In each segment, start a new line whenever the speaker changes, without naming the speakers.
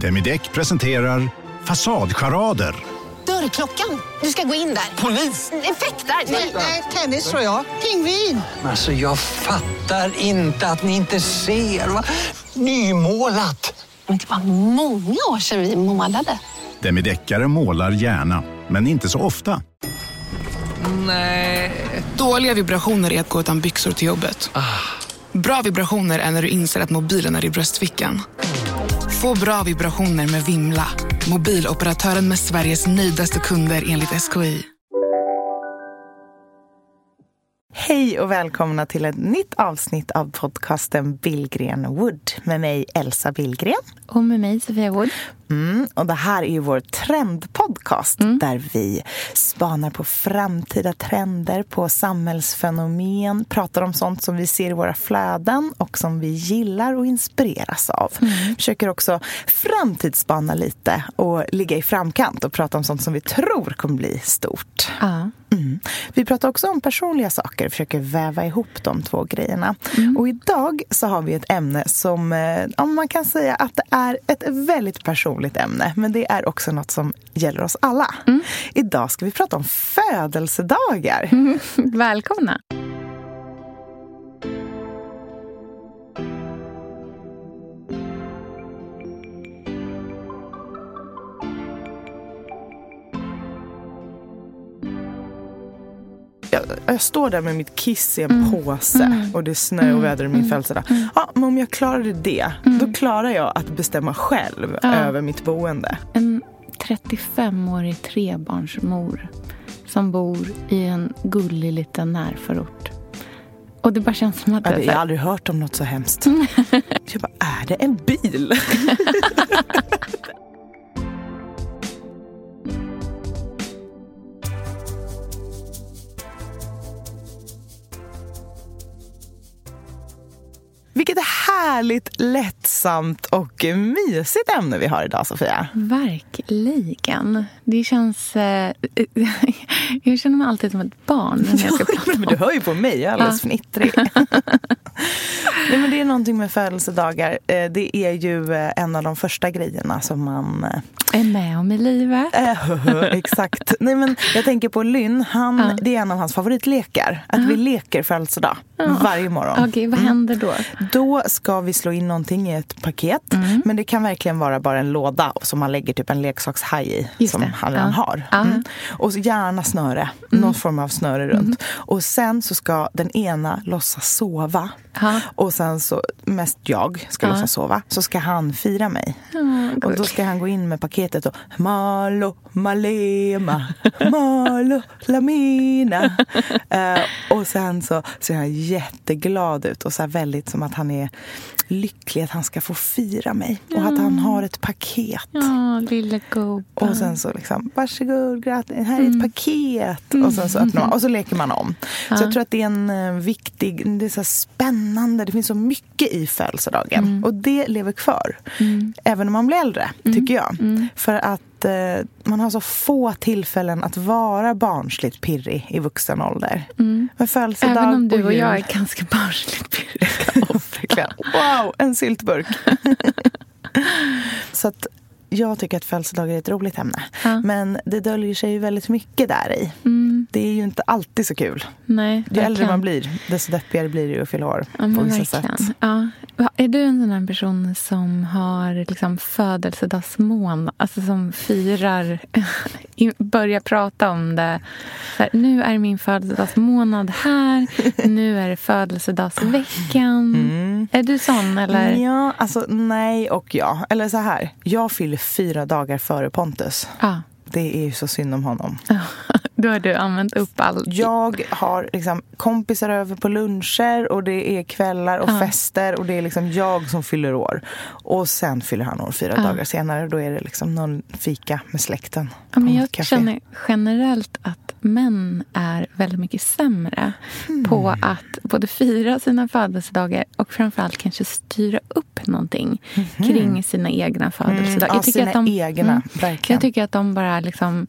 Demideck presenterar Fasadcharader.
Dörrklockan. Du ska gå in där.
Polis?
Effektar? Nej,
Nej, tennis tror jag. Pingvin.
Alltså jag fattar inte att ni inte ser. Va? Nymålat!
Men det var många år sedan vi målade.
Demideckare målar gärna, men inte så ofta.
Nej. Dåliga vibrationer är att gå utan byxor till jobbet. Bra vibrationer är när du inser att mobilen är i bröstfickan. Få bra vibrationer med Vimla. Mobiloperatören med Sveriges nöjdaste kunder enligt SKI.
Hej och välkomna till ett nytt avsnitt av podcasten Billgren Wood med mig Elsa Billgren.
Och med mig Sofia Wood.
Mm, och det här är ju vår trendpodcast där vi spanar på framtida trender, på samhällsfenomen, pratar om sånt som vi ser i våra flöden och som vi gillar och inspireras av. Försöker också framtidsspana lite och ligga i framkant och prata om sånt som vi tror kommer bli stort.
Ja.
Mm. Vi pratar också om personliga saker, försöker väva ihop de två grejerna. Och idag så har vi ett ämne som, eh, om man kan säga att det är ett väldigt personligt ämne, men det är också något som gäller oss alla. Idag ska vi prata om födelsedagar.
Välkomna.
Jag, jag står där med mitt kiss i en påse och det är snö och väder i min födelsedag. Ja, men om jag klarade det, då klarar jag att bestämma själv
Ja.
över mitt boende.
En 35-årig trebarnsmor som bor i en gullig liten närförort. Och det bara känns som att
Ja,
det
jag har aldrig hört om något så hemskt. Jag bara, är det en bil? härligt, lättsamt och mysigt ämne vi har idag, Sofia.
Verkligen. Det känns... Eh, jag känner mig alltid som ett barn när jag ska prata
Men du hör ju på mig, jag är alldeles fnittrig. Nej, men det är någonting med födelsedagar. Eh, Det är ju eh, en av de första grejerna som man... eh,
är med om i livet.
Exakt. Nej, men jag tänker på Lynn. Han,
Ja.
Det är en av hans favoritlekar. Att vi leker födelsedag varje morgon.
Okej, vad händer då?
Då ska vi slå in någonting i ett paket.
Mm.
Men det kan verkligen vara bara en låda som man lägger typ en leksakshaj i.
Just
som
det.
han redan
Ja.
har. Mm. Och gärna snöre. Någon form av snöre runt. Och sen så ska den ena låtsas sova.
Ja.
Och sen så, mest jag ska
Ja.
låtsas sova. Så ska han fira mig. och då ska han gå in med paketet och Malo, Malema, Malo, Lamina. Eh, och sen så ser han jätteglad ut och så väldigt som att han är lycklig att han ska få fira mig. Och att han har ett paket.
Ja, lilla gubben.
Och sen så liksom, varsågod, grattis, här är ett paket. Och sen så öppnar man och så leker man om. Så jag tror att det är en eh, viktig, det är så spännande, det finns så mycket i födelsedagen. Och det lever kvar. Även när man blir äldre, tycker jag. För att man har så få tillfällen att vara barnsligt pirrig i vuxen ålder. Men födelsedag
Även om du och
jul-
jag är ganska barnsligt pirriga.
Wow, en syltburk. Så att jag tycker att födelsedagar är ett roligt ämne.
Ja.
Men det döljer sig ju väldigt mycket där i. Det är ju inte alltid så kul.
Nej,
Ju äldre man blir, desto deppigare blir det ju att fylla år.
Ja,
på vissa
verkligen.
sätt.
Ja. Är du en sån här person som har liksom födelsedagsmånad, alltså som firar, börjar prata om det? Här, nu är min födelsedagsmånad här, nu är det födelsedagsveckan. Är du sån eller?
Ja, alltså nej och ja. Eller så här, jag fyller fyra dagar före Pontus.
Ja.
Det är ju så synd om honom.
Då har du använt upp allt.
Jag har liksom kompisar över på luncher och det är kvällar och
Ja.
fester och det är liksom jag som fyller år. Och sen fyller han år fyra
Ja.
dagar senare. Då är det liksom någon fika med släkten.
Ja, men jag
café.
känner generellt att män är väldigt mycket sämre på
Mm.
att både fira sina födelsedagar och framförallt kanske styra upp någonting kring sina egna födelsedagar.
Mhm. Mm, ja, sina egna, verkligen.
Jag tycker att de bara liksom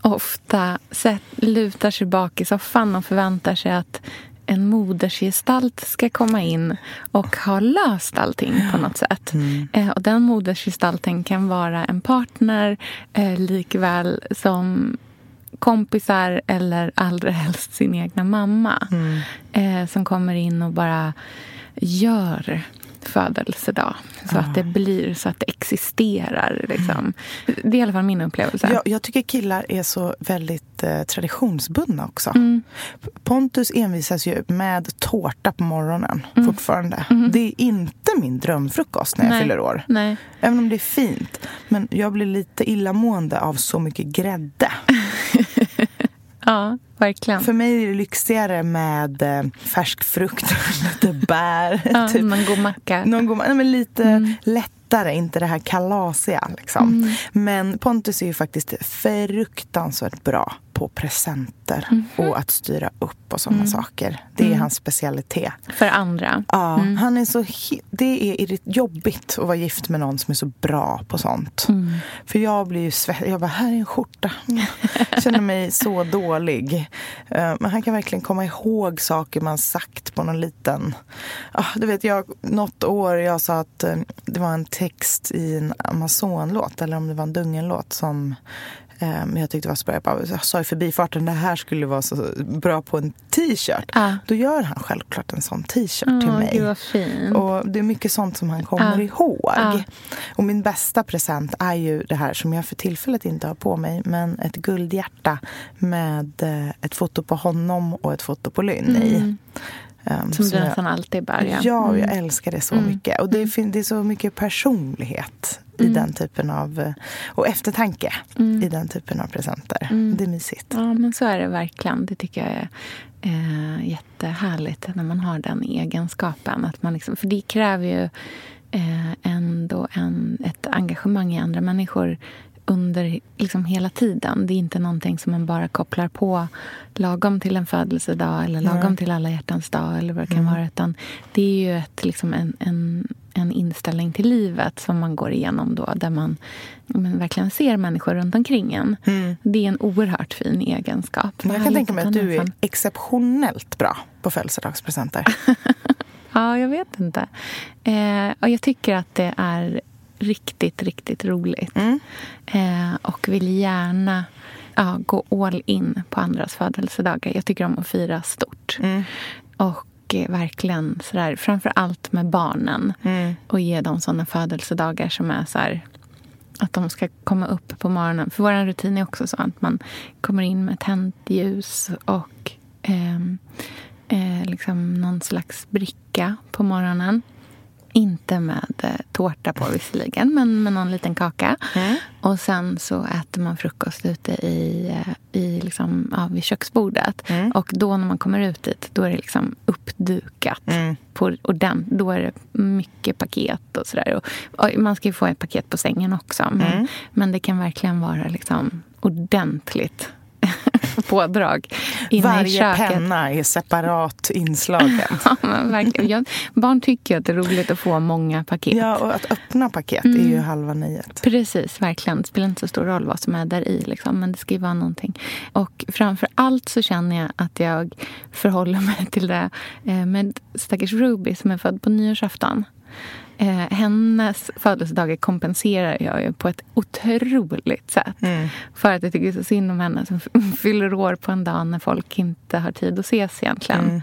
ofta sett, lutar sig bak i soffan och förväntar sig att en modersgestalt ska komma in och ha löst allting på något sätt. Eh, och den modersgestalten kan vara en partner eh, likväl som kompisar eller allra helst sin egna mamma. Eh, som kommer in och bara gör födelsedag. Så att det blir, så att det existerar. Liksom. Det är i alla fall min upplevelse.
Jag, jag tycker killar är så väldigt eh, traditionsbundna också.
Mm.
Pontus envisas ju med tårta på morgonen fortfarande.
Mm.
Det är inte min drömfrukost när jag
Nej.
fyller år.
Nej.
Även om det är fint. Men jag blir lite illamående av så mycket grädde.
Ja, verkligen.
För mig är det lyxigare med eh, färsk frukt, lite bär.
Ja,
typ.
någon god macka.
Någon god, nej, men lite
Mm.
lättare, inte det här kalasiga. Liksom. Men Pontus är ju faktiskt fruktansvärt bra på presenter
Mhm.
och att styra upp och sådana
Mm.
saker. Det är hans specialitet.
För andra.
Ja,
Mm.
han är så det är jobbigt att vara gift med någon som är så bra på sånt.
Mm.
För jag blir ju svettig. Jag bara, här är en skjorta. Jag känner mig så dålig. Eh, Men han kan verkligen komma ihåg saker man sagt på någon liten... Du vet, jag, något år jag sa att eh, det var en text i en Amazon-låt, eller om det var en Dungen-låt som eh, jag tyckte var så bra. Jag, bara, jag sa i förbifarten det här skulle vara så bra på en t-shirt.
Ja.
Då gör han självklart en sån t-shirt till
Åh,
mig. Och det är mycket sånt som han kommer
Ja.
ihåg.
Ja.
Och min bästa present är ju det här som jag för tillfället inte har på mig. Men ett guldhjärta med eh, ett foto på honom och ett foto på Lynn i. Um,
Mm. Som du nästan alltid bär. Ja,
Ja,
Mm.
jag älskar det så
Mm.
mycket. Och det, fin- det är så mycket personlighet i
Mm.
den typen av... eh, Och eftertanke i den typen av presenter.
Mm.
Det är mysigt.
Ja, men så är det verkligen. Det tycker jag är eh, jättehärligt när man har den egenskapen. Att man liksom, för det kräver ju eh, ändå en, ett engagemang i andra människor under liksom hela tiden. Det är inte någonting som man bara kopplar på lagom till en födelsedag eller lagom
Nej.
till alla hjärtans dag eller vad det kan vara. Utan det är ju ett, liksom en, en, en inställning till livet som man går igenom då där man men, verkligen ser människor runt omkring en. Det är en oerhört fin egenskap. Vad
jag kan tänka mig att du är exceptionellt bra på födelsedagspresenter.
Ja, jag vet inte. Eh, och jag tycker att det är riktigt, riktigt roligt.
Mm.
Eh, och vill gärna ja, gå all in på andras födelsedagar. Jag tycker om att fira stort.
Mm.
Och eh, verkligen sådär, framför allt med barnen.
Mm.
Och ge dem såna födelsedagar som är så här att de ska komma upp på morgonen. För vår rutin är också så att man kommer in med tänt ljus och ehm, eh, liksom någon slags bricka på morgonen. Inte med eh, tårta på visserligen, men med någon liten kaka. Och sen så äter man frukost ute i, eh, i liksom, ja, vid köksbordet. Och då när man kommer ut dit, då är det liksom uppdukat. På, och den, då är det mycket paket och sådär. Och, och man ska ju få ett paket på sängen också. Men, men det kan verkligen vara liksom ordentligt pådrag inne i
Varje
köket.
penna är separat inslagen.
Ja, verkligen. Jag, barn tycker att det är roligt att få många paket.
Ja, och att öppna paket är
Mm.
ju halva nöjet.
Precis, verkligen. Det spelar inte så stor roll vad som är där i, liksom, men det ska ju vara någonting. Och framför allt så känner jag att jag förhåller mig till det eh, med stackars Ruby som är född på nyårsafton. Eh, hennes födelsedagar kompenserar jag ju på ett otroligt sätt. För att jag tycker så synd om henne som fyller år på en dag när folk inte har tid att ses egentligen.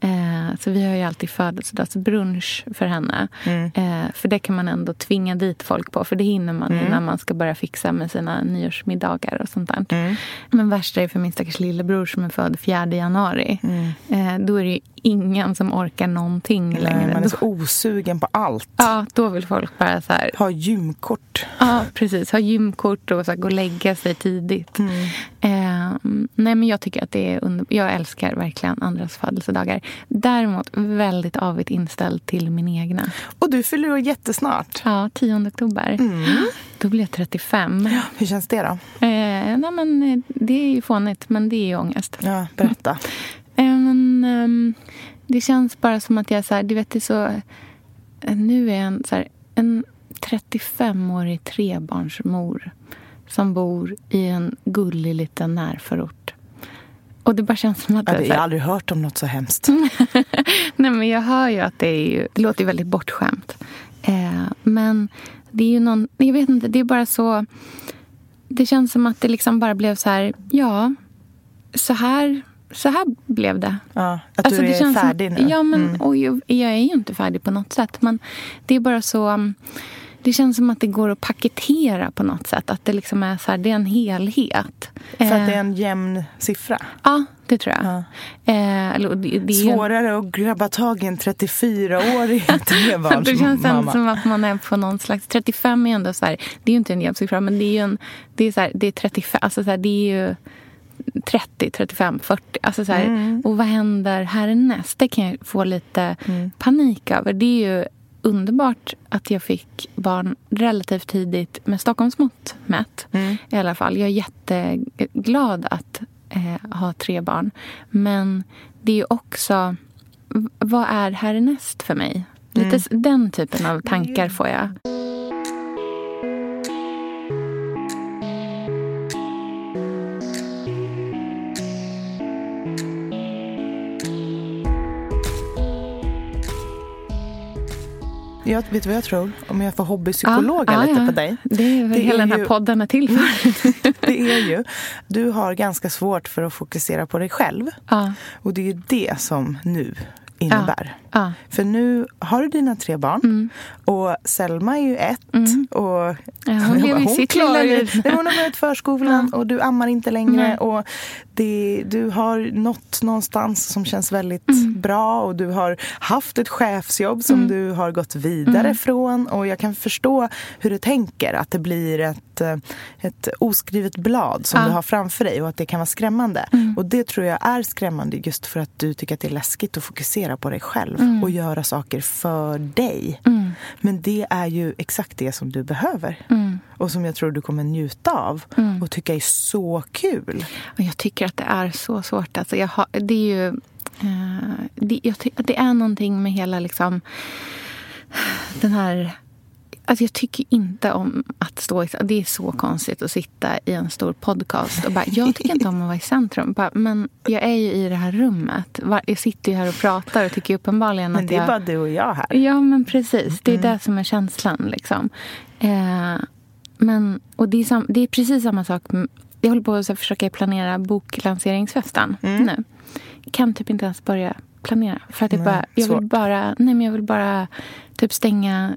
Eh, så vi har ju alltid födelsedagsbrunch för henne. Eh, för det kan man ändå tvinga dit folk på. För det hinner man innan man ska börja fixa med sina nyårsmiddagar och sånt där. Men värst är det för min stackars lillebror som är född 4 januari. Eh, då är det ju ingen som orkar någonting
Nej,
längre.
man är så osugen på allt.
ja, då vill folk bara så här...
Ha gymkort.
Ja, precis. Ha gymkort och så här, gå och lägga sig tidigt. Eh, nej, men jag tycker att det är under... Jag älskar verkligen andras födelsedagar. Däremot väldigt avigt inställd till min egna.
Och du fyller år jättesnart.
Ja, 10 oktober. Då blir jag 35.
Hur känns det då?
Eh, nej, men, eh, det är ju fånigt, men det är ju ångest.
Ja, berätta.
Eh, men, ehm, det känns bara som att jag så här, du vet, det är så... eh, Nu är jag en, så här, en 35-årig trebarnsmor som bor i en gullig liten närförort. Och det bara känns som att...
Ja,
det,
jag har aldrig hört om något så hemskt.
Nej, men jag hör ju att det, är ju, det låter väldigt bortskämt. Eh, men det är ju någon... Jag vet inte, det är bara så... Det känns som att det liksom bara blev så här... Ja, så här, så här blev det.
Ja, att
Alltså,
du
det
är färdig
som,
nu.
Ja, men
Mm.
och jag, jag är ju inte färdig på något sätt. Men det är bara så... Det känns som att det går att paketera på något sätt. Att det liksom är så här, det är en helhet.
För att
Eh,
det är en jämn siffra.
Ja, det tror jag.
Ja.
Eh, eller, det, det är
Svårare att grabba tag i en 34-årig
Det
trebarnsmamma.
känns ändå som att man är på någon slags... 35 är ändå så här... Det är ju inte en jämn siffra, men det är ju en... Det är, så här, det är 35... Alltså så här, det är ju 30, 35, 40. Alltså så här,
Mm.
Och vad händer härnäst? Det kan jag få lite
Mm.
panik över. Det är ju underbart att jag fick barn relativt tidigt med Stockholmsmått mätt.
Mm.
I alla fall. Jag är jätteglad att eh, ha tre barn. Men det är ju också... Vad är härnäst för mig? Lite
Mm.
den typen av tankar får jag.
Jag, vet du vad jag tror? Om jag får hobbypsykologa
ja,
lite
ja.
på dig.
Det är väl
Det
hela den här
ju-
podden är till för.
Det är ju, du har ganska svårt för att fokusera på dig själv.
ja,
Och det är ju det som nu innebär.
ja.
För nu har du dina tre barn.
Mm.
Och Selma är ju ett.
Mm.
Och
Ja, hon lever ju sitt lilla liv.
Hon har börjat förskolan och du ammar inte längre.
Nej.
Och det, du har nått någonstans som känns väldigt
Mm.
bra. Och du har haft ett chefsjobb som
Mm.
du har gått vidare
Mm.
från. Och jag kan förstå hur du tänker. Att det blir ett, eh, ett oskrivet blad som
Ja.
du har framför dig. Och att det kan vara skrämmande.
Mm.
Och det tror jag är skrämmande just för att du tycker att det är läskigt att fokusera på dig själv.
Mm.
Och göra saker för dig.
Mm.
Men det är ju exakt det som du behöver.
Mm.
Och som jag tror du kommer njuta av.
Mm.
Och tycka är så kul.
Och jag tycker att det är så svårt. Alltså jag har, det är ju... Eh, det, jag det är någonting med hela liksom... Den här... Alltså jag tycker inte om att stå i... Det är så konstigt att sitta i en stor podcast och bara... Jag tycker inte om att vara i centrum. Bara, men jag är ju i det här rummet. Jag sitter ju här och pratar och tycker uppenbarligen
Men
att
det är
jag...
bara du och jag här.
Ja, men precis. Det är
Mm.
det som är känslan. Liksom. Eh, men, och det är, sam, det är precis samma sak. Jag håller på att försöka planera boklanseringsfesten
Mm.
nu. Kan typ inte ens börja planera. För att jag, bara, jag vill bara nej, men jag vill bara typ stänga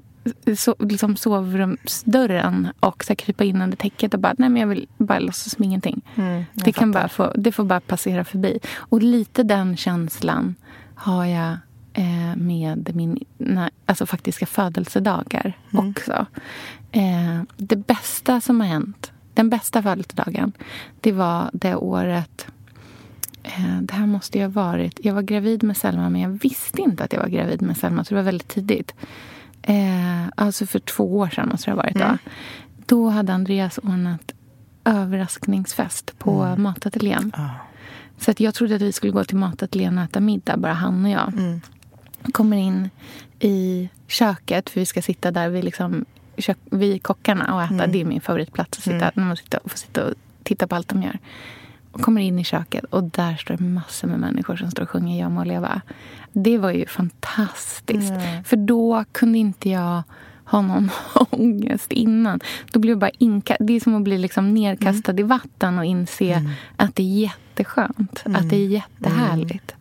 so, liksom sovrumsdörren och så krypa in under täcket och bara nej men jag vill bara låtsas som ingenting.
Mm, jag
Det, kan bara få, det får bara passera förbi. Och lite den känslan har jag eh, med mina alltså faktiska födelsedagar
Mm.
också. Eh, det bästa som har hänt, den bästa födelsedagen, det var det året eh, det här måste ju ha varit... Jag var gravid med Selma, men jag visste inte att jag var gravid med Selma. Så det var väldigt tidigt. Eh, alltså för två år sedan måste det ha varit.
Mm.
Då. då hade Andreas ordnat överraskningsfest på
Mm.
matateljén.
Ja.
Så att jag trodde att vi skulle gå till matateljén och äta middag, bara han och jag.
Mm.
Kommer in i köket, för vi ska sitta där vid, liksom, kök, vid kockarna och äta.
Mm.
Det är min favoritplats, att sitta,
Mm.
när man sitter, får sitta och titta på allt de gör. Och kommer in i köket och där står det massor med människor som står och sjunger Jag må leva. Det var ju fantastiskt.
Mm.
För då kunde inte jag ha någon ångest innan. Då blev jag bara inka Det är som att bli liksom nerkastad i vatten och inse
Mm.
att det är jätteskönt. Att det är jättehärligt.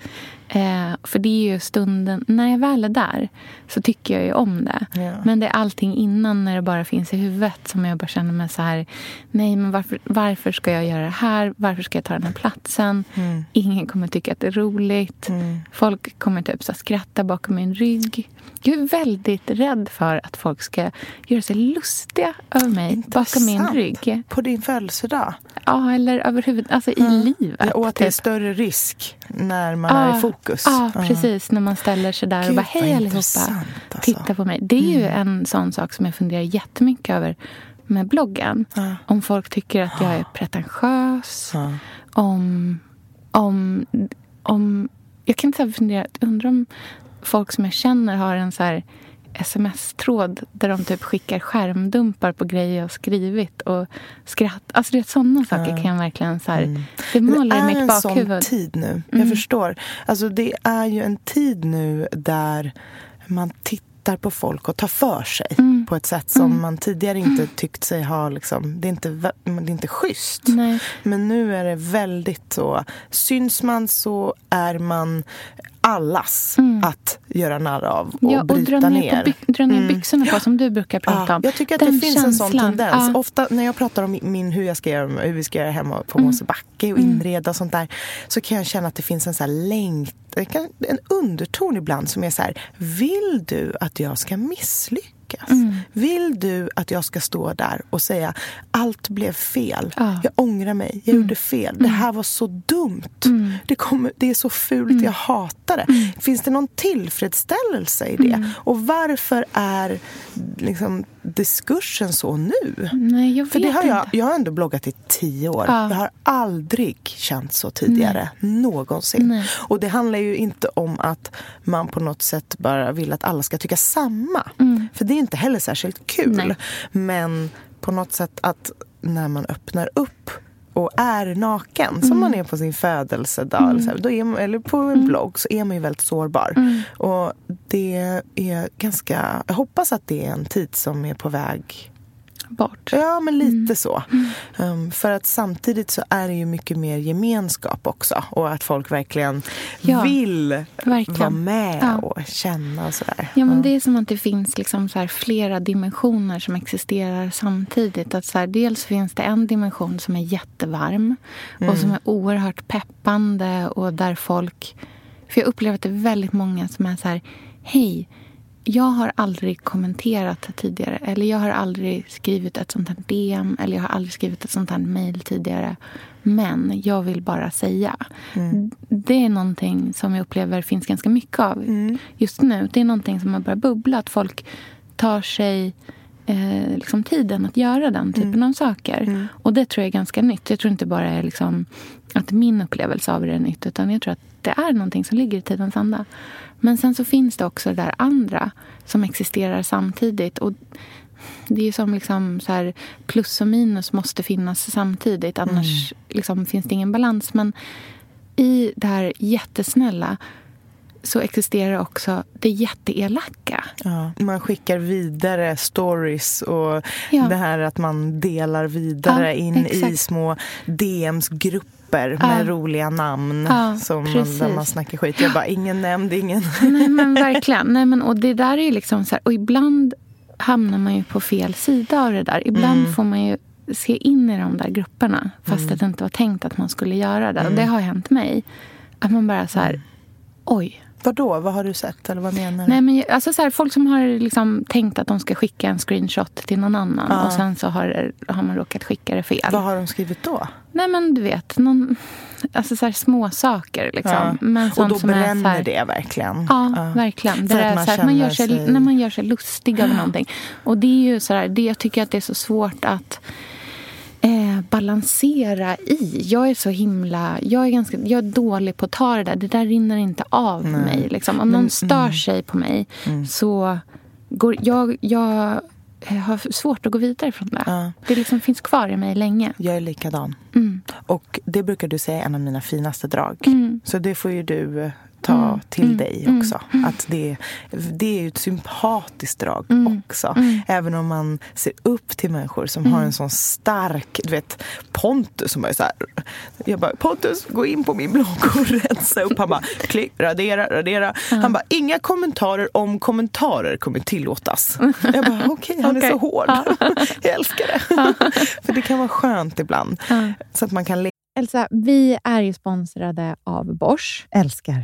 Eh, för det är ju stunden... När jag väl är där så tycker jag ju om det.
Ja.
Men det är allting innan när det bara finns i huvudet som jag bara känner mig så här... Nej, men varför, varför ska jag göra det här? Varför ska jag ta den här platsen?
Mm.
Ingen kommer tycka att det är roligt.
Mm.
Folk kommer typ så här skratta bakom min rygg. Jag är väldigt rädd för att folk ska göra sig lustiga över mig bakom min
Intressant.
rygg.
På din födelsedag?
Ja, eller överhuvud, alltså i livet.
Och att det är
typ.
större risk när man är
Ja,
i fokus.
Ja, precis. När man ställer sig där
Gud,
och bara hej allihopa.
alltså.
Titta på mig. Det är ju en sån sak som jag funderar jättemycket över med bloggen.
Ja.
Om folk tycker att jag är pretentiös.
Ja.
Om, om, om... Jag kan inte fundera... Undrar om folk som jag känner har en så här sms-tråd där de typ skickar skärmdumpar på grejer jag har skrivit och skratt. Alltså det sådana saker kan jag verkligen så här,
Mm.
det målar i mitt
Det är en
bakhuvud.
sån tid nu.
Mm.
Jag förstår. Alltså det är ju en tid nu där man tittar på folk och tar för sig
Mm.
på ett sätt som man tidigare inte tyckt sig ha. Liksom, det, är inte, det är inte schysst.
Nej.
Men nu är det väldigt så. Syns man så är man allas att göra narr av och
Mm. Ja, och
bryta
dra
ner.
på, dra ner
Mm.
byxorna på, som du brukar prata
Ja,
om.
jag tycker att
Den
det finns en sån
känslan.
tendens.
Ja.
Ofta när jag pratar om min, hur, jag ska göra, hur vi ska göra hemma på
Mm.
Mosebacke och inreda och sånt där så kan jag känna att det finns en så här längt, det kan- en underton ibland som är så här, vill du att jag ska misslyckas?
Mm.
Vill du att jag ska stå där och säga allt blev fel.
Mm.
jag ångrar mig, jag gjorde fel, det här var så dumt, det, kommer, det är så fult,
Mm.
jag hatar det. Finns det någon tillfredsställelse i det?
Mm.
Och varför är liksom, diskursen så nu?
Nej, jag vet
För det har jag,
inte.
jag har ändå bloggat i tio år.
Ja.
Jag har aldrig känt så tidigare. Någonsin.
Nej.
Och det handlar ju inte om att man på något sätt bara vill att alla ska tycka samma. För det är inte heller särskilt kul.
Nej.
Men på något sätt att när man öppnar upp och är naken, som man är på sin födelsedag eller, så här, då är man, eller på en blogg, så är man ju väldigt sårbar. Och det är ganska... Jag hoppas att det är en tid som är på väg
Bort.
Ja, men
Mm.
lite så. Um, för att samtidigt så är det ju mycket mer gemenskap också. Och att folk verkligen
Ja,
vill
verkligen.
vara med
Ja.
och känna och sådär.
Ja, men Det är som att det finns liksom så flera dimensioner som existerar samtidigt. Att så här, dels finns det en dimension som är jättevarm och som är oerhört peppande och där folk... För jag upplever att det är väldigt många som är så här... Hej, jag har aldrig kommenterat tidigare eller jag har aldrig skrivit ett sånt här DM eller jag har aldrig skrivit ett sånt här mejl tidigare. Men jag vill bara säga. Det är någonting som jag upplever finns ganska mycket av just nu. Det är någonting som har börjat bubbla. Att folk tar sig eh, liksom tiden att göra den typen av saker. Och det tror jag är ganska nytt. Jag tror inte bara är liksom att min upplevelse av det är nytt. Utan jag tror att det är någonting som ligger i tidens anda. Men sen så finns det också det där andra som existerar samtidigt. Och det är ju som liksom så här, plus och minus måste finnas samtidigt. Annars liksom finns det ingen balans. Men i det här jättesnälla så existerar också det jätteelaka.
Ja. Man skickar vidare stories och
Ja.
det här att man delar vidare
Ja,
in i
exakt.
små DMs-grupper
Ja.
med roliga namn
Ja,
som man, där man snackar skit. Jag bara, ingen nämnd, ingen...
Nej, men verkligen. Nej, men, och det där är ju liksom så här, och ibland hamnar man ju på fel sida av det där. Ibland får man ju se in i de där grupperna fast att det inte var tänkt att man skulle göra det. Och det har hänt mig. Att man bara så här, oj.
Vadå? Vad har du sett? Eller vad menar du?
Nej, men, alltså så här, folk som har liksom tänkt att de ska skicka en screenshot till någon annan
Ja.
och sen så har, har man råkat skicka det fel.
Vad har de skrivit då?
Nej, men du vet, någon, alltså så här, små saker liksom.
Ja.
Men
Och då
som är så
bränner
här,
det verkligen?
Ja, verkligen. Det är
man
så här, man gör sig,
sig-
När man gör sig lustig över någonting. Och det är ju så här, det, jag tycker att det är så svårt att eh, balansera i. Jag är så himla... Jag är, ganska, jag är dålig på att ta det där. Det där rinner inte av mig. Liksom. Om någon stör sig på mig så går jag... jag har svårt att gå vidare från det.
Ja.
Det liksom finns kvar i mig länge.
Jag är likadan.
Mm.
Och det brukar du säga är en av mina finaste drag.
Mm.
Så det får ju du eh, ta till dig också. Att det, det är ju ett sympatiskt drag
Mm.
också. Även om man ser upp till människor som har en sån stark... Du vet, Pontus som är så här... Jag bara, Pontus, gå in på min blogg och rensa upp. Han bara, klick, radera, radera. Han bara, inga kommentarer om kommentarer kommer tillåtas. Jag bara, okej, han är
Okej.
så hård. Jag älskar det. För det kan vara skönt ibland. Så att man kan le
Elsa, vi är ju sponsrade av Bosch.
Älskar.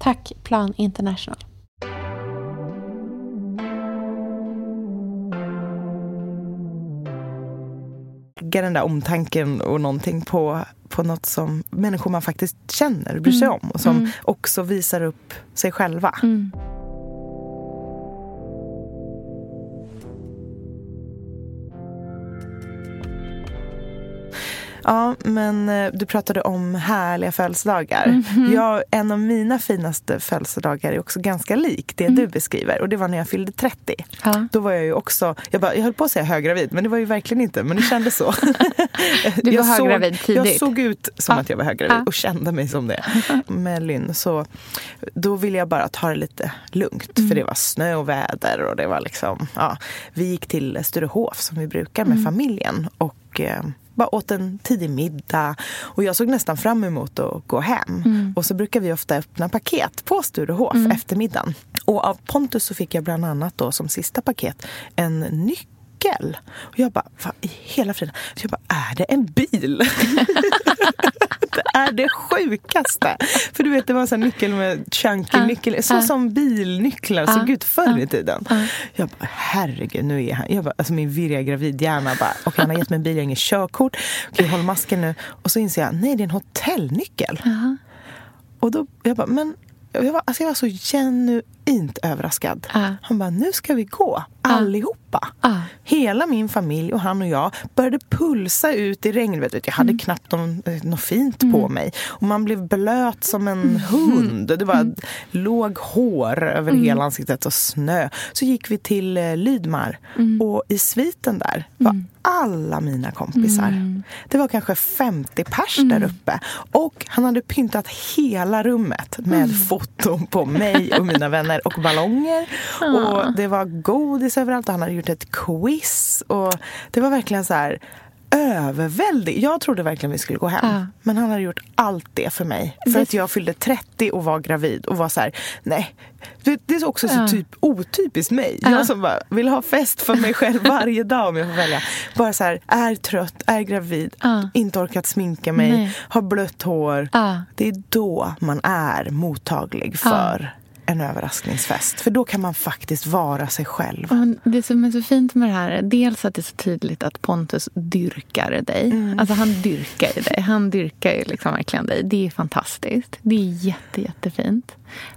Tack Plan International.
Lägga den där omtanken och någonting på, på något som människor man faktiskt känner och bryr sig om och som
Mm.
också visar upp sig själva.
Mm.
Ja, men eh, du pratade om härliga födelsedagar.
Mhm.
Jag, en av mina finaste födelsedagar är också ganska lik det du beskriver. Och det var när jag fyllde 30.
Ja.
Då var jag ju också, jag, bara, jag höll på att säga höggravid, men det var ju verkligen inte. Men det kändes så.
Du var höggravid
såg,
tidigt.
Jag såg ut som
Ja.
att jag var höggravid
Ja.
och kände mig som det. Med Lynn. Så då ville jag bara ta det lite lugnt.
Mm.
För det var snö och väder och det var liksom, ja. Vi gick till Sturehof som vi brukar med
Mm.
familjen. Och eh, bara åt en tidig middag. Och jag såg nästan fram emot att gå hem.
Mm.
Och så brukar vi ofta öppna paket på Sturehof efter middagen. Och av Pontus så fick jag bland annat då som sista paket en nyckel. Och jag bara, vad i hela friden? Så jag bara, är det en bil? det är det sjukaste. För du vet, det var sån här nyckel med chunky nyckel. Så som bilnycklar såg ut förr i tiden.
ja.
Jag bara, herregud, nu är han... Jag bara, alltså min virriga gravidhjärna bara, och han har gett mig en bil, jag har inget körkort. Okej, håll masken nu. Och så inser jag, nej det är en hotellnyckel. Och då, jag bara, men... Jag var, alltså jag var så genuint överraskad.
Ja.
Han bara, nu ska vi gå, allihopa.
Ja.
Hela min familj och han och jag började pulsa ut i regnet. Jag hade knappt någon, eh, något fint på mig. Och man blev blöt som en hund. Det var låg hår över hela ansiktet och snö. Så gick vi till eh, Lydmar. Och i sviten där var alla mina kompisar. Det var kanske 50 pers där uppe. Och han hade pyntat hela rummet med foton på mig och mina vänner och ballonger. Och det var godis överallt och han hade gjort ett quiz. Och det var verkligen så här överväldig. Jag trodde verkligen vi skulle gå hem.
Ja.
Men han hade gjort allt det för mig. För
Det-
att jag fyllde 30 och var gravid och var så här, nej. Det, det är också så
Ja.
typ otypiskt mig.
Ja.
Jag som bara vill ha fest för mig själv varje dag om jag får välja. Bara så här, är trött, är gravid, inte orkat sminka mig,
Nej.
har blött hår. Det är då man är mottaglig för en överraskningsfest. För då kan man faktiskt vara sig själv.
Och det som är så fint med det här är dels att det är så tydligt att Pontus dyrkar dig. Alltså han dyrkar ju dig. Han dyrkar ju liksom verkligen dig. Det är fantastiskt. Det är jätte, jättefint.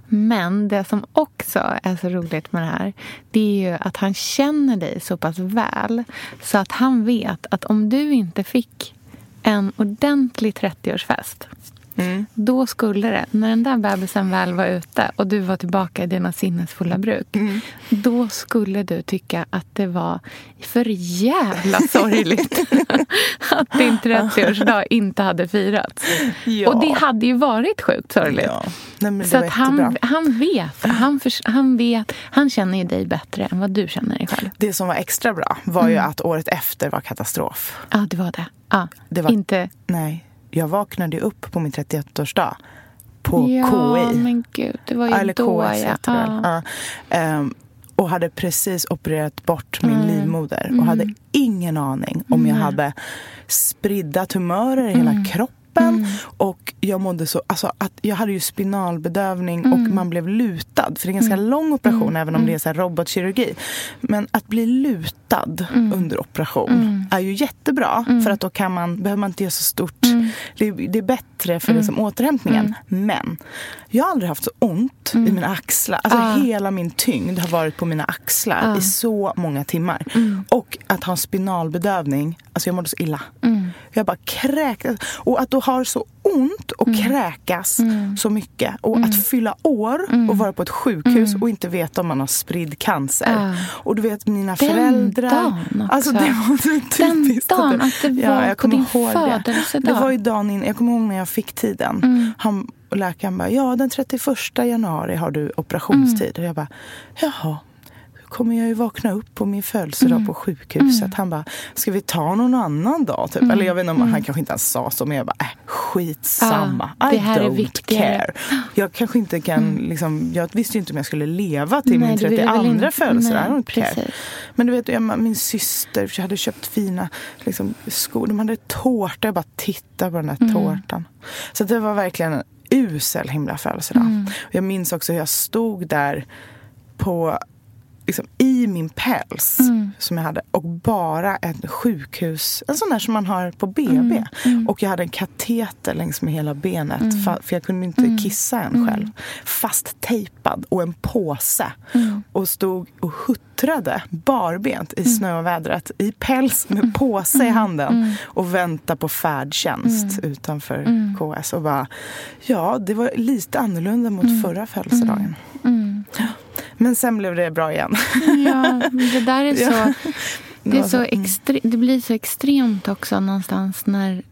Men det som också är så roligt med det här det är ju att han känner dig så pass väl så att han vet att om du inte fick en ordentlig 30-årsfest
Mm.
då skulle det, när den där bebisen väl var ute och du var tillbaka i dina sinnesfulla bruk
Mm.
då skulle du tycka att det var för jävla sorgligt att din 30-årsdag inte hade firats.
Ja.
Och det hade ju varit sjukt sorgligt.
Ja. Nej,
Så att han, han vet. Han, förs- han vet. Han känner ju dig bättre än vad du känner dig själv.
Det som var extra bra var ju
Mm.
att året efter var katastrof.
Ja, det var det. Ja.
Det var-
Inte...
Nej, jag vaknade upp på min 31-årsdag på
Ja,
KI.
men gud. Det var ju
Eller
då,
KS
ja. ja.
Ja. Ehm, och hade precis opererat bort min
Mm.
livmoder och hade ingen aning om jag
Mm.
hade spridda tumörer i hela kroppen. Och jag mådde så, alltså att jag hade ju spinalbedövning och
Mm.
man blev lutad. För det är en ganska lång operation även om det är så robotkirurgi. Men att bli lutad
Mm.
under operation är ju jättebra. För att då kan man, behöver man inte göra så stort.
Mm.
Det, det är bättre för liksom återhämtningen. Men jag har aldrig haft så ont i mina axlar. Alltså
Ah.
hela min tyngd har varit på mina axlar
Ah.
i så många timmar. Och att ha en spinalbedövning, alltså jag mådde så illa.
Mm.
Jag bara kräktes. Och att då ha så ont och
Mm.
kräkas så mycket. Och att fylla år och vara på ett sjukhus och inte veta om man har spridd cancer.
Mm. Ah.
Och du vet mina
Den
föräldrar.
dagen också.
Alltså det var så
Den
typiskt.
dagen,
det-
att det var
jag
på din
ihåg det.
födelsedag.
Det var ju dagen innan. Jag kommer ihåg när jag fick tiden.
Mm.
Han, och läkaren bara, ja den 31 januari har du operationstid.
Mm.
Och jag bara, jaha kommer jag ju vakna upp på min födelsedag
Mm.
på sjukhuset. Han bara, ska vi ta någon annan dag? Typ.
Mm.
Eller jag vet inte om
Mm.
han kanske inte ens sa så, men jag bara, äh, skitsamma.
Det
I don't care. Jag kanske inte kan,
Mm.
liksom, jag visste ju inte om jag skulle leva till
Nej,
min
du ville väl
32
inte-
födelsedag. I don't care.
precis.
Men du vet, jag, min syster hade köpt fina liksom, skor. De hade tårta. Jag bara tittade på den där
Mm.
tårtan. Så det var verkligen en usel himla födelsedag.
Mm.
Jag minns också hur jag stod där på liksom, i min päls
Mm.
som jag hade och bara ett sjukhus, en sån där som man har på BB.
Mm, mm.
Och jag hade en kateter längs med hela benet
Mm.
för jag kunde inte
Mm.
kissa än
Mm.
själv. Fasttejpad och en påse. Och stod och huttrade barbent i
Mm.
snövädret i päls med påse i handen
Mm.
och vänta på färdtjänst
Mm.
utanför
Mm.
KS. Och bara, ja, det var lite annorlunda mot
Mm.
förra födelsedagen.
Mm.
Men sen blev det bra igen.
Ja, det där är så... Det, är så
mm.
extre, det blir så extremt också någonstans när,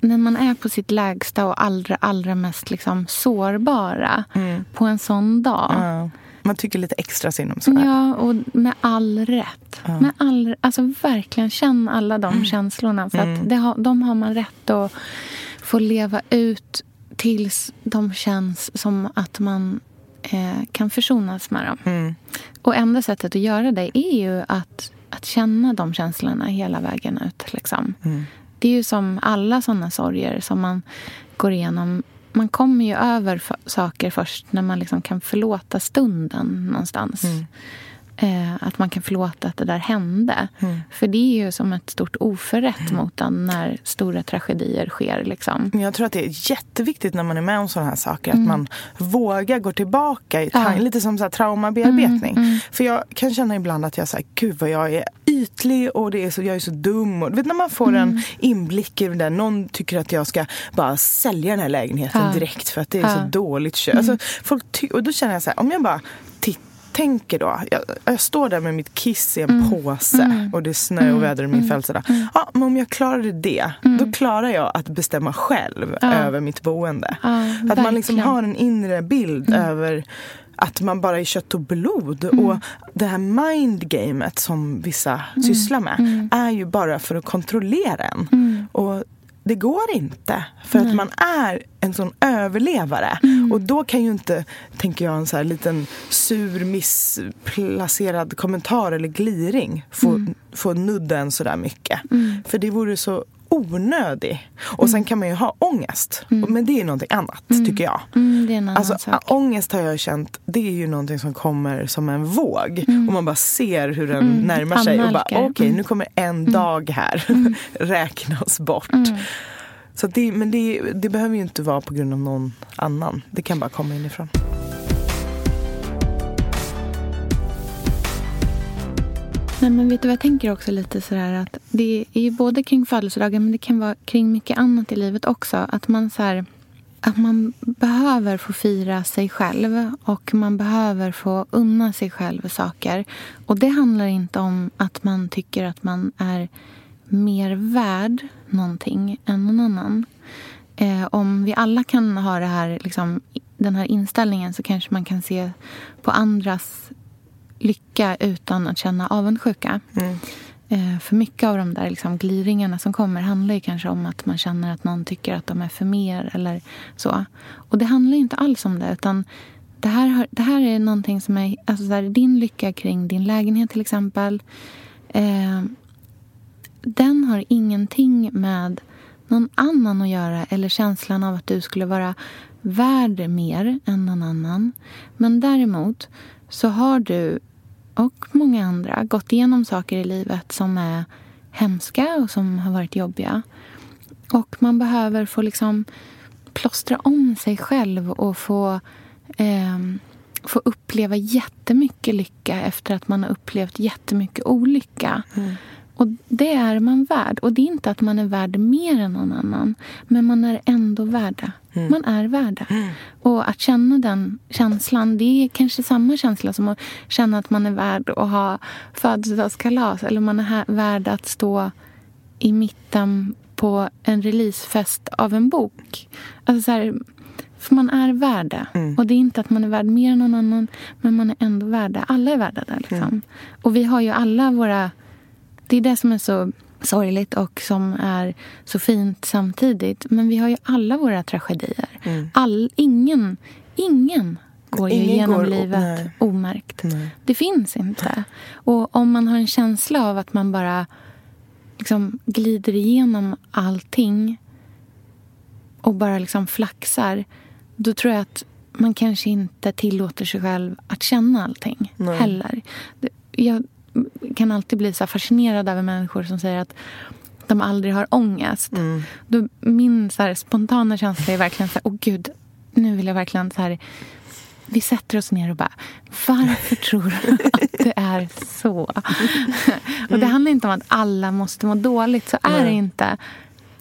när man är på sitt lägsta och allra, allra mest liksom sårbara
Mm.
på en sån dag.
Ja. Man tycker lite extra synd om själv.
Ja, och med all rätt.
Ja.
Med all, alltså verkligen, känn alla de känslorna. För
Mm.
att det har, de har man rätt att få leva ut tills de känns som att man eh, kan försonas med dem.
Mm.
Och enda sättet att göra det är ju att, att känna de känslorna hela vägen ut. Liksom.
Mm.
Det är ju som alla såna sorger som man går igenom. Man kommer ju över saker först när man liksom kan förlåta stunden någonstans.
Mm.
Eh, att man kan förlåta att det där hände.
Mm.
För det är ju som ett stort oförrätt mot en när stora tragedier sker. Liksom.
Jag tror att det är jätteviktigt när man är med om sådana här saker
Mm.
att man vågar gå tillbaka i
Ja.
lite som så här traumabearbetning.
Mm, mm.
För jag kan känna ibland att jag säger gud vad jag är ytlig och det är så, jag är så dum. Och, du vet när man får
Mm.
en inblick i det där, någon tycker att jag ska bara sälja den här lägenheten
Ja.
direkt för att det är
Ja.
så dåligt.
Mm.
Alltså, folk och då känner jag så här, om jag bara tittar tänker då, jag, jag står där med mitt kiss i en
Mm.
påse
Mm.
och det är snö och väder i min
Mm.
födelsedag.
Mm.
Ja, men om jag klarade det,
Mm.
då klarar jag att bestämma själv
Ja.
över mitt boende.
Ja,
att man liksom
verkligen.
har en inre bild
Mm.
över att man bara är kött och blod.
Mm.
Och det här mindgamet som vissa sysslar med
Mm.
är ju bara för att kontrollera en.
Mm.
Och det går inte. För att
Nej.
man är en sån överlevare.
Mm.
Och då kan ju inte, tänker jag, en så här liten sur missplacerad kommentar eller gliring få,
Mm.
få nudda en sådär mycket.
Mm.
För det vore så onödig. Och sen kan man ju ha ångest.
Mm.
Men det är någonting annat,
Mm.
tycker jag.
Mm,
Alltså,
sak.
ångest har jag känt, det är ju någonting som kommer som en våg.
Mm.
Och man bara ser hur den
Mm,
närmar sig. Och bara, okej,
Mm.
nu kommer en dag här räknas bort.
Mm.
Så det, men det, det behöver ju inte vara på grund av någon annan. Det kan bara komma inifrån.
Nej, men vet du vad jag tänker också lite sådär att det är ju både kring födelsedagen men det kan vara kring mycket annat i livet också. Att man så här, att man behöver få fira sig själv och man behöver få unna sig själv saker. Och det handlar inte om att man tycker att man är mer värd någonting än någon annan. Eh, om vi alla kan ha det här, liksom, den här inställningen så kanske man kan se på andras lycka utan att känna avundsjuka.
Mm.
Eh, för mycket av de där liksom, gliringarna som kommer handlar ju kanske om att man känner att någon tycker att de är för mer eller så. Och det handlar inte alls om det. utan det här, har- det här är någonting som är... Alltså, så här, din lycka kring din lägenhet till exempel. Eh, den har ingenting med någon annan att göra eller känslan av att du skulle vara värd mer än någon annan. Men däremot så har du och många andra gått igenom saker i livet som är hemska och som har varit jobbiga. Och man behöver få liksom plåstra om sig själv och få, eh, få uppleva jättemycket lycka efter att man har upplevt jättemycket olycka.
Mm.
Och det är man värd. Och det är inte att man är värd mer än någon annan. Men man är ändå värda.
Mm.
Man är värda. Och att känna den känslan, det är kanske samma känsla som att känna att man är värd att ha födelsedagskalas. Eller man är här, värd att stå i mitten på en releasefest av en bok. Alltså så här, För man är värd det.
Mm.
Och det är inte att man är värd mer än någon annan, men man är ändå värd det. Alla är värda det. Liksom.
Mm.
Och vi har ju alla våra... Det är det som är så sorgligt och som är så fint samtidigt. Men vi har ju alla våra tragedier. All, ingen, ingen går ju
Mm. Ingen
genom
går
livet
nej.
omärkt.
Nej.
Det finns inte. Och om man har en känsla av att man bara liksom glider igenom allting och bara liksom flaxar, då tror jag att man kanske inte tillåter sig själv att känna allting
Nej.
heller. Jag kan alltid bli så fascinerad över människor som säger att de aldrig har ångest.
Mm.
Då, min så här, spontana känsla är verkligen så här, åh gud, nu vill jag verkligen så här vi sätter oss ner och bara, varför tror du att det är så? Och det handlar inte om att alla måste må dåligt, så är det inte.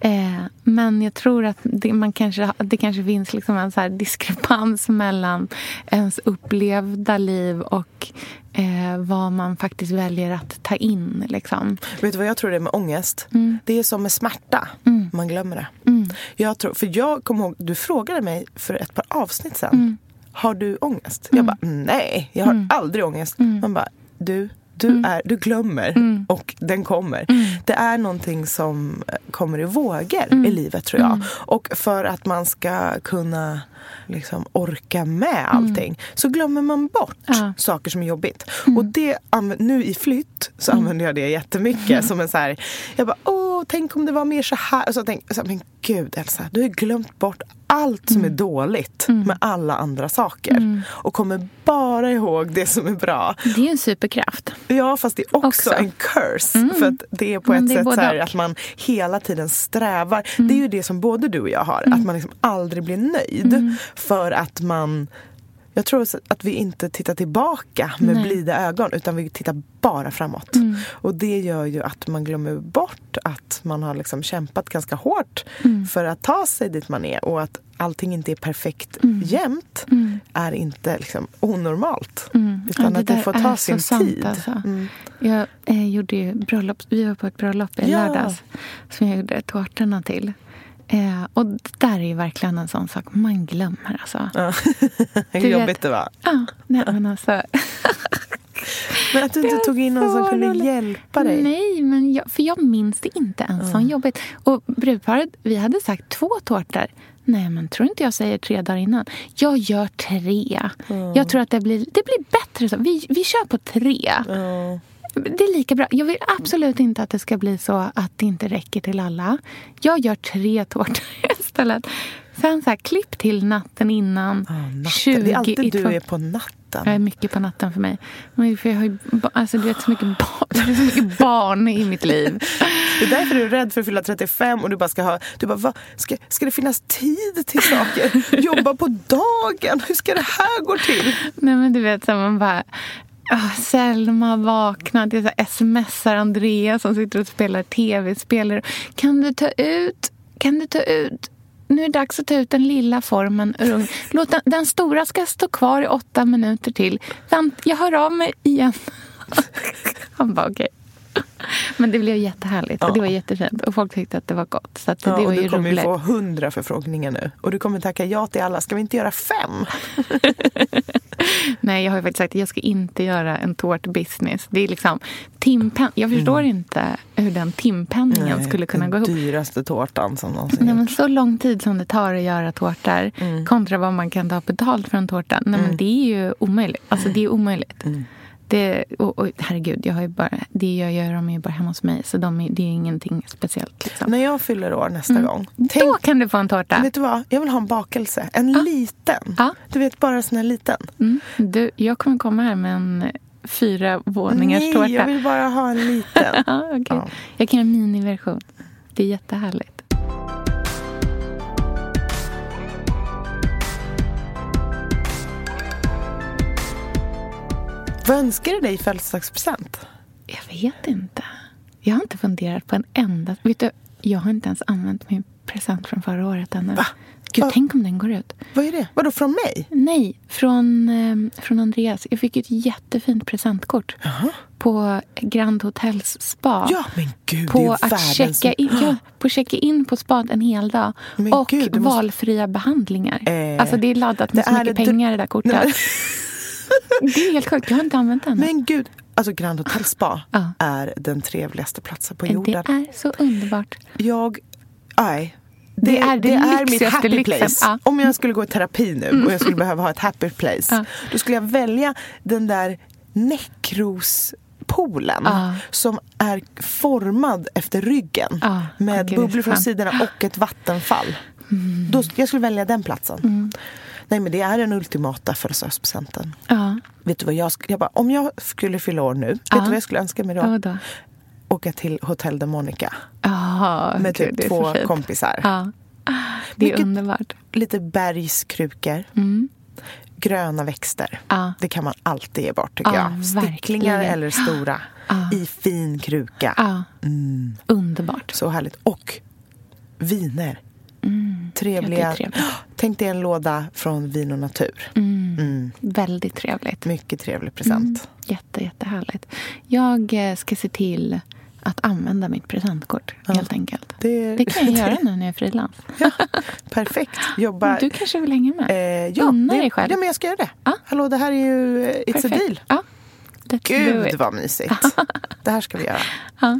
Eh, men jag tror att det, man kanske, det kanske finns liksom en så diskrepans mellan ens upplevda liv och eh, vad man faktiskt väljer att ta in. Liksom.
Vet du vad jag tror det är med ångest? Det är som med smärta. Man glömmer det.
Mm.
Jag tror, för jag kommer ihåg, du frågade mig för ett par avsnitt sen.
Mm.
Har du ångest? Jag bara, nej, jag har aldrig ångest.
Mm.
Man bara, du, du, är, du glömmer och den kommer.
Mm.
Det är någonting som eh, kommer i vågor
Mm.
i livet tror jag. Och för att man ska kunna liksom orka med allting så glömmer man bort
Ja.
saker som är jobbigt. Och det, nu i flytt så använder jag det jättemycket som en så här, jag bara åh, tänk om det var mer så här. Och så tänk, så, men gud Elsa, du har glömt bort allt som är dåligt med alla andra saker. Och kommer bara ihåg det som är bra.
Det är en superkraft.
Ja, fast det är också,
Också.
en curse. För att det är på ett
är
sätt så här att man hela tiden strävar. Det är ju det som både du och jag har. Att man liksom aldrig blir nöjd. För att man... Jag tror att vi inte tittar tillbaka med
Nej.
blida ögon utan vi tittar bara framåt. Och det gör ju att man glömmer bort att man har liksom kämpat ganska hårt för att ta sig dit man är och att allting inte är perfekt jämt är inte liksom onormalt. Utan
Ja, det
att det får ta sin
sant,
tid.
alltså.
Mm.
Jag eh, gjorde bröllop, vi var på ett bröllop i
Ja.
lördags som jag gjorde tårtorna till. Eh, och det där är ju verkligen en sån sak man glömmer. Alltså.
Ja. Hur jobbigt
vet-
det var.
Ja, nej, men alltså,
Men att du inte tog in någon som kunde
roligt.
hjälpa dig.
Nej, men jag, för jag minns det inte ens som jobbigt. Och brudparet, vi hade sagt två tårtor. Nej, men tror inte jag säger tre dagar innan. Jag gör tre. Jag tror att det blir, det blir bättre så. Vi, vi kör på tre.
Ja.
Det är lika bra. Jag vill absolut inte att det ska bli så att det inte räcker till alla. Jag gör tre tårtor istället. Sen så här, klipp till natten innan.
Ja, natten.
20
det är alltid du är på natten.
jag är mycket på natten för mig. Men för jag har ju, alltså, du vet, så mycket, barn, så mycket barn i mitt liv.
Det är därför du är rädd för att fylla 35 och du bara ska ha... Du bara, va? Ska, ska det finnas tid till saker? Jobba på dagen? Hur ska det här gå till?
Nej, men du vet, så man bara... ah, Selma det så här, smsar Andreas som sitter och spelar tv-spel. Kan du ta ut... Kan du ta ut... Nu är det dags att ta ut den lilla formen ur ugnen. Låt den, den stora ska stå kvar i åtta minuter till. Vänt, jag hör av mig igen. Han bara okej. Men det blev jättehärligt och det var jättefint. Och folk tyckte att det var gott. Så att
Ja,
det var
och du kommer
roligt.
ju få hundra förfrågningar nu. Och du kommer tacka ja till alla. Ska vi inte göra fem?
Nej, jag har ju faktiskt sagt att jag ska inte göra en tårtbusiness. Det är liksom timpen. Jag förstår inte hur den timpenningen skulle kunna
den
gå ihop.
dyraste tårtan som någonsin
Nej, men så lång tid som det tar att göra tårtor
Mm.
kontra vad man kan ta betalt för en tårta. Nej, men det är ju omöjligt. Alltså, det är omöjligt.
Mm.
Det, och, och, herregud, jag har ju bara, det jag gör de är ju bara hemma hos mig. Så de är, det är ingenting speciellt. Liksom.
När jag fyller år nästa
Mm.
gång.
Då kan du få en tårta.
Vet du vad? Jag vill ha en bakelse. En liten.
Ja.
Du vet, bara sån här liten.
Mm. Du, jag kommer komma här med en fyra våningars
Nej,
tårta.
jag vill bara ha en liten.
Okej.
Ja.
Jag kan göra en miniversion. Det är jättehärligt.
Vad önskar du dig i födelsedagspresent?
Jag vet inte. Jag har inte funderat på en enda... Vet du, jag har inte ens använt min present från förra året ännu.
Va?
Gud,
Va-
tänk om den går ut.
Vad är det? Vadå, från mig?
Nej, från, eh, från Andreas. Jag fick ett jättefint presentkort på Grand Hotels spa.
Ja, men gud, det
på
är
att checka in, ja, på checka in på spat en hel dag.
Men
och
gud, det måste-
valfria behandlingar.
Eh,
alltså det är laddat med
det
så mycket
det-
pengar det där kortet. Det är helt sjukt. Jag har inte använt den.
Men gud, alltså Grand Hotel Spa
Ja.
är den trevligaste platsen på
det
jorden.
är så underbart.
Jag, nej. Det,
Det är
det,
det
är mitt happy
lyxen.
place.
Ja.
Om jag skulle gå i terapi nu och jag skulle behöva ha ett happy place.
Ja.
Då skulle jag välja den där näckrospoolen
Ja.
som är formad efter ryggen.
Ja,
Med
det är
bubblor från sidorna och ett vattenfall. Då, jag skulle välja den platsen. Nej men det är den ultimata födelsedagspresenten.
Ja,
Vet du vad jag, sk- jag bara, om jag skulle fylla år nu, vet
Ja.
du vad jag skulle önska mig då?
vad då?
Åka till Hotel de Monica
Ja,
med typ två kompisar.
Ja. Det är
Mycket-
underbart.
Lite bergskrukor.
Mm.
Gröna växter.
Ja.
Det kan man alltid ge bort tycker
Ja,
jag. Sticklingar
verkligen.
eller stora.
Ja.
I fin kruka.
Ja,
Mm,
underbart.
så härligt. Och viner. Trevliga.
Ja, trevligt.
Tänk dig en låda från Vin och Natur.
Mm.
Mm.
Väldigt trevligt.
Mycket trevlig present.
Jätte, jättehärligt. Jag eh, ska se till att använda mitt presentkort, helt enkelt.
Det,
Det kan jag göra nu när jag är frilans.
Perfekt. Jobba.
Du kanske vill hänga med?
Eh, ja,
Unna dig själv.
ja, men jag ska göra det.
Ja.
Hallå, det här är ju eh, It's a
Perfekt.
deal.
Ja. Let's
Gud vad mysigt. det här ska vi göra.
Ja.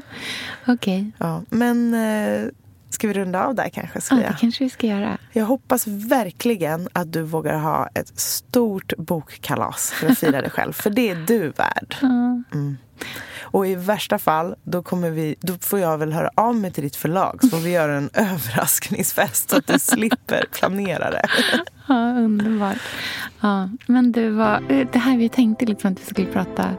Okej.
Ja, men eh, ska vi runda av där kanske?
Ja,
Sofia?
det kanske vi ska göra.
Jag hoppas verkligen att du vågar ha ett stort bokkalas för att fira dig själv. För det är du värd. Mm. Och i värsta fall, då, kommer vi, då får jag väl höra av mig till ditt förlag så får vi göra en överraskningsfest så att du slipper planera det.
Ja, underbart. Ja, men du, var, eh, det här vi tänkte liksom att vi skulle prata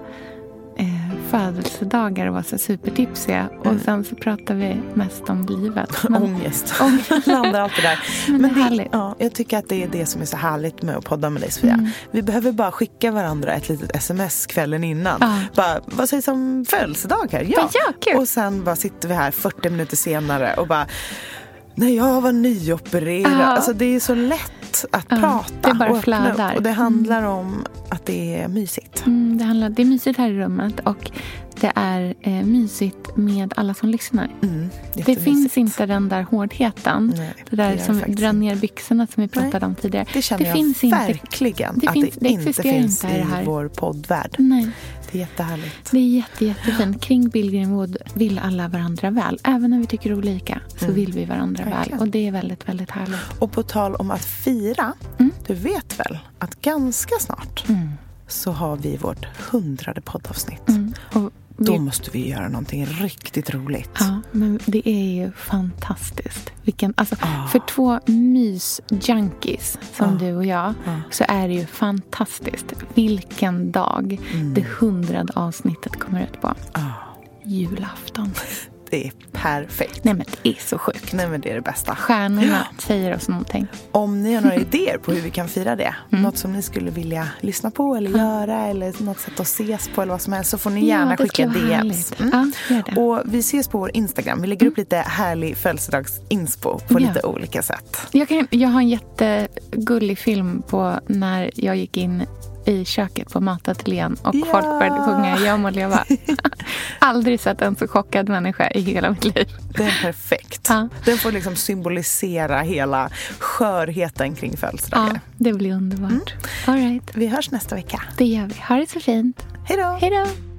födelsedagar och vara så supertipsiga. Och sen så pratar vi mest om livet. Men,
Ångest.
Ångest.
Landar alltid där.
Men det är
det,
härligt.
ja, jag tycker att det är det som är så härligt med att podda med dig Sofia. Vi behöver bara skicka varandra ett litet sms kvällen innan.
Ja.
Bara, vad sägs om födelsedagar? Ja.
Ja, kul.
Och sen bara sitter vi här 40 minuter senare och bara när jag var nyopererad.
Ja.
Alltså det är så lätt att
Ja,
prata
det bara
och
flödar.
Och det handlar om att det är mysigt.
Mm, det, handlar, det är mysigt här i rummet och det är eh, mysigt med alla som lyssnar.
Mm,
Det finns inte den där hårdheten.
Nej,
det där
det
som
det
drar ner byxorna som vi pratade
Nej,
om tidigare.
Det känner
det
jag
finns inte.
verkligen
det
att
finns-
det,
det
inte finns
inte i det här.
vår poddvärld.
Nej,
Det är jättehärligt.
det är jätte, jättefint. Kring Billgren Wood vill alla varandra väl. Även när vi tycker olika så vill vi varandra
Mm. Verkligen.
väl. Och det är väldigt, väldigt härligt.
Och på tal om att fira,
Mm.
du vet väl att ganska snart så har vi vårt hundrade poddavsnitt.
Mm. Och vi,
Då måste vi göra någonting riktigt roligt.
Ja, men det är ju fantastiskt. Vilken, alltså,
Ah.
För två mys-junkies som
Ah.
du och jag
Ah.
så är det ju fantastiskt. Vilken dag
Mm.
det hundrade avsnittet kommer ut på. Julafton.
Det är perfekt.
Nej men det är så sjukt.
Nej men det är det bästa.
Stjärnorna säger oss någonting.
Om ni har några idéer på hur vi kan fira det,
Mm.
något som ni skulle vilja lyssna på eller göra eller något sätt att ses på eller vad som helst så får ni gärna
ja,
skicka DMs. Mm.
Ja.
Och vi ses på vår Instagram. Vi lägger upp lite härlig födelsedagsinspo på lite olika sätt.
Jag, kan, jag har en jättegullig film på när jag gick in i köket på matateljén och
Ja.
folk började sjunga Jag må leva. Aldrig sett en så chockad människa i hela mitt liv.
Den är perfekt.
Ja.
Den får liksom symbolisera hela skörheten kring
Ja,
födelsedagar.
det blir underbart. All right,
Vi hörs nästa vecka.
det gör vi. Ha det så fint.
Hej då!
Hej då!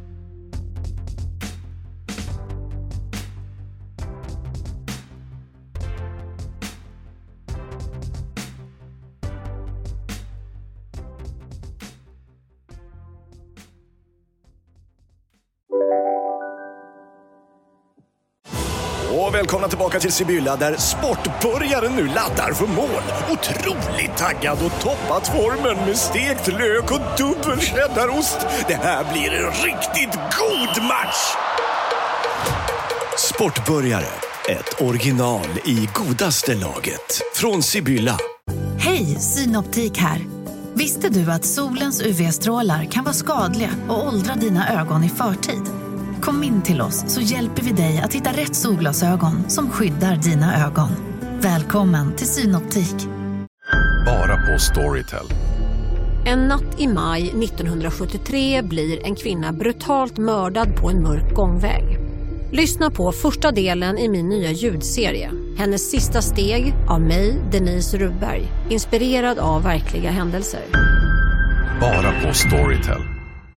Tillbaka till Sibylla där sportbörjaren nu laddar för mål. Otroligt taggad och toppat formen med stekt lök och dubbel cheddarost. Det här blir en riktigt god match! Sportbörjare, ett original i godaste laget. Från Sibylla.
Hej, Synoptik här. Visste du att solens UV-strålar kan vara skadliga och åldra dina ögon i förtid? Kom in till oss så hjälper vi dig att hitta rätt solglasögon som skyddar dina ögon. Välkommen till Synoptik.
Bara på Storytel.
En natt i maj 1973 blir en kvinna brutalt mördad på en mörk gångväg. Lyssna på första delen i min nya ljudserie. Hennes sista steg av mig, Denise Rubberg. Inspirerad av verkliga händelser.
Bara på Storytel.